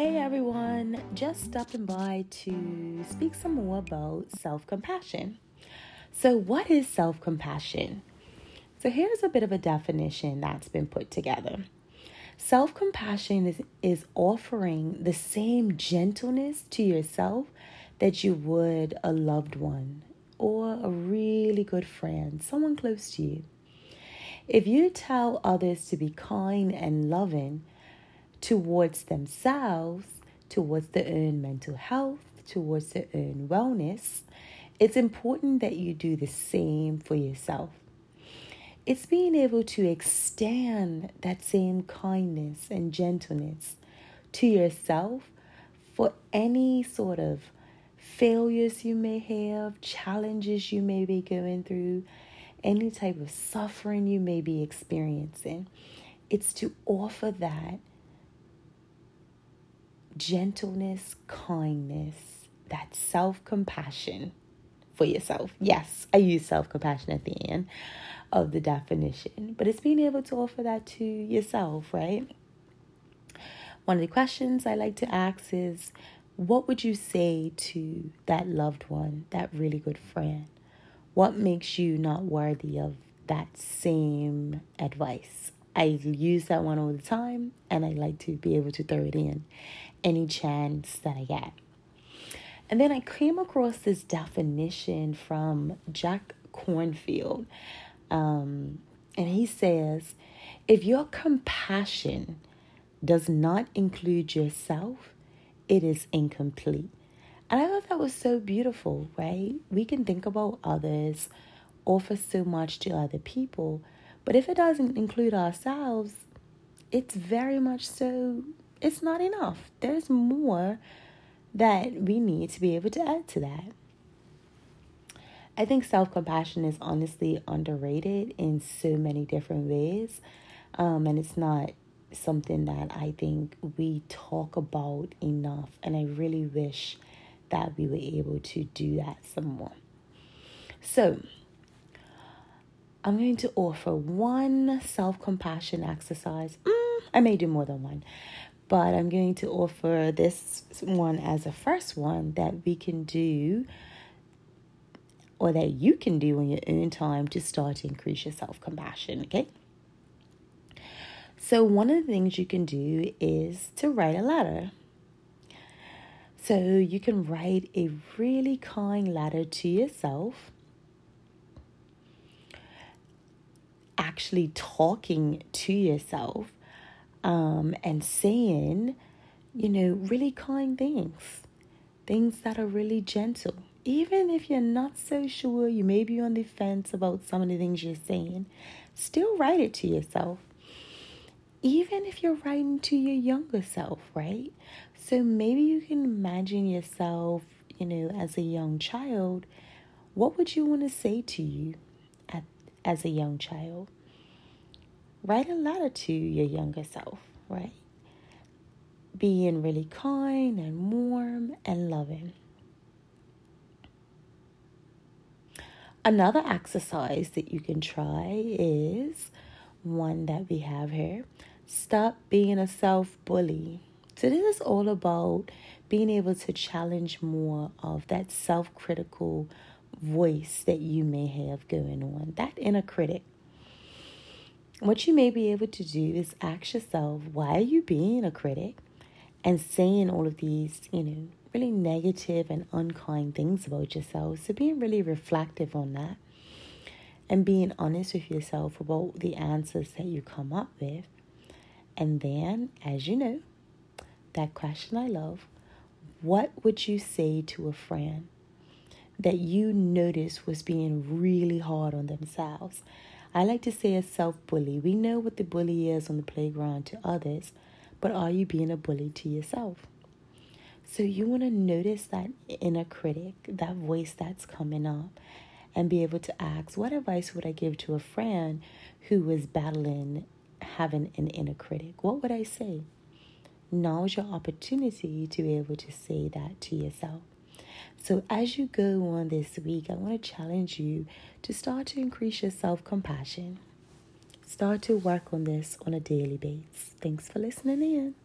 Hey everyone, just stopping by to speak some more about self compassion. So, what is self compassion? So, here's a bit of a definition that's been put together. Self compassion is, is offering the same gentleness to yourself that you would a loved one or a really good friend, someone close to you. If you tell others to be kind and loving, towards themselves, towards their own mental health, towards their own wellness, it's important that you do the same for yourself. It's being able to extend that same kindness and gentleness to yourself for any sort of failures you may have, challenges you may be going through, any type of suffering you may be experiencing. It's to offer that gentleness, kindness, that self compassion for yourself. Yes, I use self compassion at the end of the definition, but it's being able to offer that to yourself, right? One of the questions I like to ask is what would you say to that loved one, that really good friend? What makes you not worthy of that same advice? I use that one all the time and I like to be able to throw it in any chance that I get. And then I came across this definition from Jack Kornfield. Um, and he says, if your compassion does not include yourself, it is incomplete. And I thought that was so beautiful, right? We can think about others, offer so much to other people, but if it doesn't include ourselves, it's very much so, it's not enough. There's more that we need to be able to add to that. I think self compassion is honestly underrated in so many different ways. Um, and it's not something that I think we talk about enough. And I really wish that we were able to do that some more. So, I'm going to offer one self compassion exercise. Mm, I may do more than one, but I'm going to offer this one as a first one that we can do or that you can do in your own time to start to increase your self compassion, okay? So, one of the things you can do is to write a letter. So, you can write a really kind letter to yourself actually talking to yourself um, and saying, you know, really kind things, things that are really gentle. Even if you're not so sure, you may be on the fence about some of the things you're saying, still write it to yourself. Even if you're writing to your younger self, right? So maybe you can imagine yourself, you know, as a young child. What would you want to say to you at, as a young child? Write a letter to your younger self, right? Being really kind and warm and loving. Another exercise that you can try is one that we have here. Stop being a self bully. So, this is all about being able to challenge more of that self critical voice that you may have going on, that inner critic what you may be able to do is ask yourself, why are you being a critic and saying all of these, you know, really negative and unkind things about yourself? So being really reflective on that and being honest with yourself about the answers that you come up with. And then, as you know, that question I love what would you say to a friend that you noticed was being really hard on themselves? I like to say a self bully. We know what the bully is on the playground to others, but are you being a bully to yourself? So you want to notice that inner critic, that voice that's coming up, and be able to ask, what advice would I give to a friend who is battling having an inner critic? What would I say? Now is your opportunity to be able to say that to yourself. So, as you go on this week, I want to challenge you to start to increase your self compassion. Start to work on this on a daily basis. Thanks for listening in.